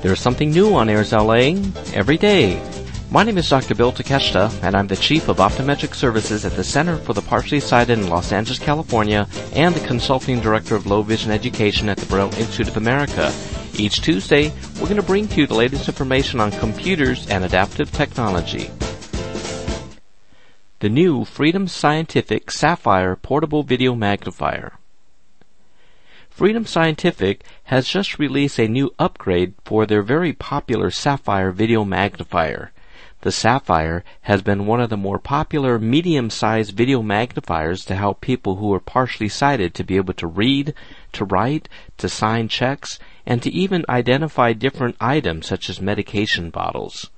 There's something new on Airs LA every day. My name is Dr. Bill Takeshita, and I'm the Chief of Optometric Services at the Center for the Partially Sighted in Los Angeles, California, and the Consulting Director of Low Vision Education at the Braille Institute of America. Each Tuesday, we're going to bring to you the latest information on computers and adaptive technology. The new Freedom Scientific Sapphire Portable Video Magnifier. Freedom Scientific has just released a new upgrade for their very popular Sapphire video magnifier. The Sapphire has been one of the more popular medium-sized video magnifiers to help people who are partially sighted to be able to read, to write, to sign checks, and to even identify different items such as medication bottles.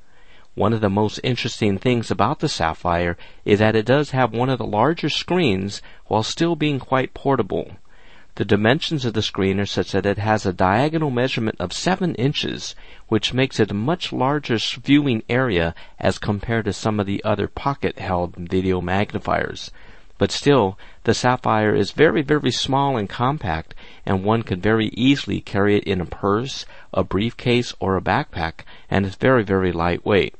One of the most interesting things about the Sapphire is that it does have one of the larger screens while still being quite portable. The dimensions of the screen are such that it has a diagonal measurement of 7 inches, which makes it a much larger viewing area as compared to some of the other pocket-held video magnifiers. But still, the Sapphire is very, very small and compact, and one can very easily carry it in a purse, a briefcase, or a backpack, and it's very, very lightweight.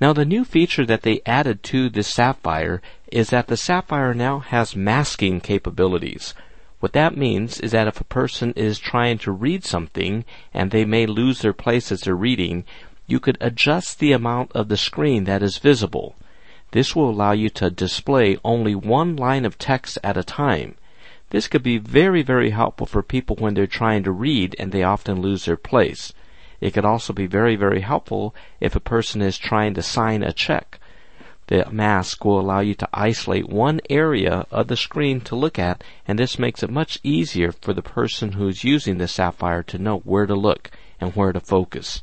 Now the new feature that they added to the Sapphire is that the Sapphire now has masking capabilities. What that means is that if a person is trying to read something and they may lose their place as they're reading, you could adjust the amount of the screen that is visible. This will allow you to display only one line of text at a time. This could be very, very helpful for people when they're trying to read and they often lose their place. It could also be very, very helpful if a person is trying to sign a check. The mask will allow you to isolate one area of the screen to look at, and this makes it much easier for the person who's using the Sapphire to know where to look and where to focus.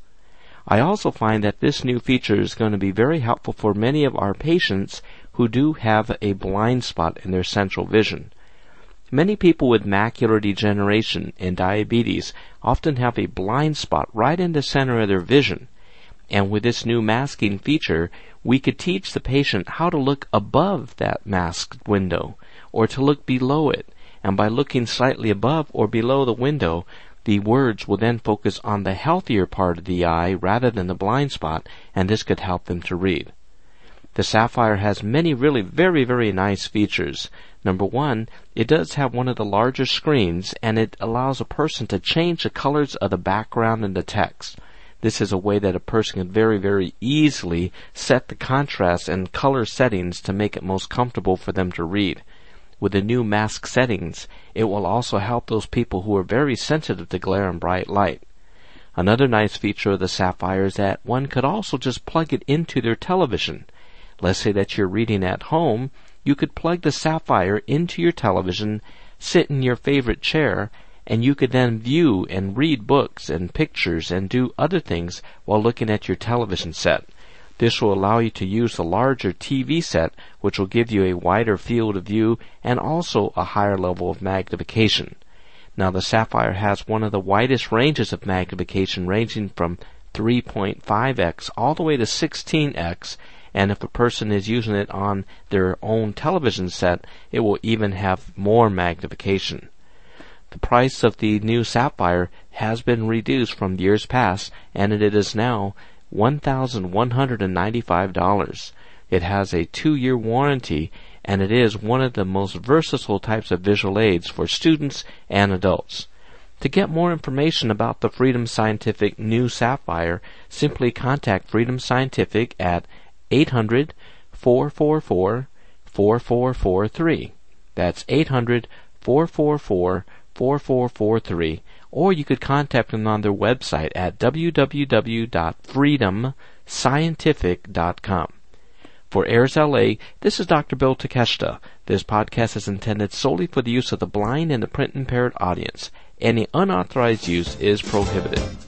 I also find that this new feature is going to be very helpful for many of our patients who do have a blind spot in their central vision. Many people with macular degeneration and diabetes often have a blind spot right in the center of their vision. And with this new masking feature, we could teach the patient how to look above that masked window or to look below it. And by looking slightly above or below the window, the words will then focus on the healthier part of the eye rather than the blind spot, and this could help them to read. The Sapphire has many really very, very nice features. Number one, it does have one of the larger screens and it allows a person to change the colors of the background and the text. This is a way that a person can very, very easily set the contrast and color settings to make it most comfortable for them to read. With the new mask settings, it will also help those people who are very sensitive to glare and bright light. Another nice feature of the Sapphire is that one could also just plug it into their television. Let's say that you're reading at home, you could plug the Sapphire into your television, sit in your favorite chair, and you could then view and read books and pictures and do other things while looking at your television set. This will allow you to use a larger TV set, which will give you a wider field of view and also a higher level of magnification. Now the Sapphire has one of the widest ranges of magnification ranging from 3.5x all the way to 16x and if a person is using it on their own television set, it will even have more magnification. The price of the new Sapphire has been reduced from years past, and it is now $1,195. It has a two-year warranty, and it is one of the most versatile types of visual aids for students and adults. To get more information about the Freedom Scientific new Sapphire, simply contact Freedom Scientific at 800 444 4443. That's 800 444 4443, or you could contact them on their website at www.freedomscientific.com. For Airs LA, this is Dr. Bill Takeshita. This podcast is intended solely for the use of the blind and the print impaired audience. Any unauthorized use is prohibited.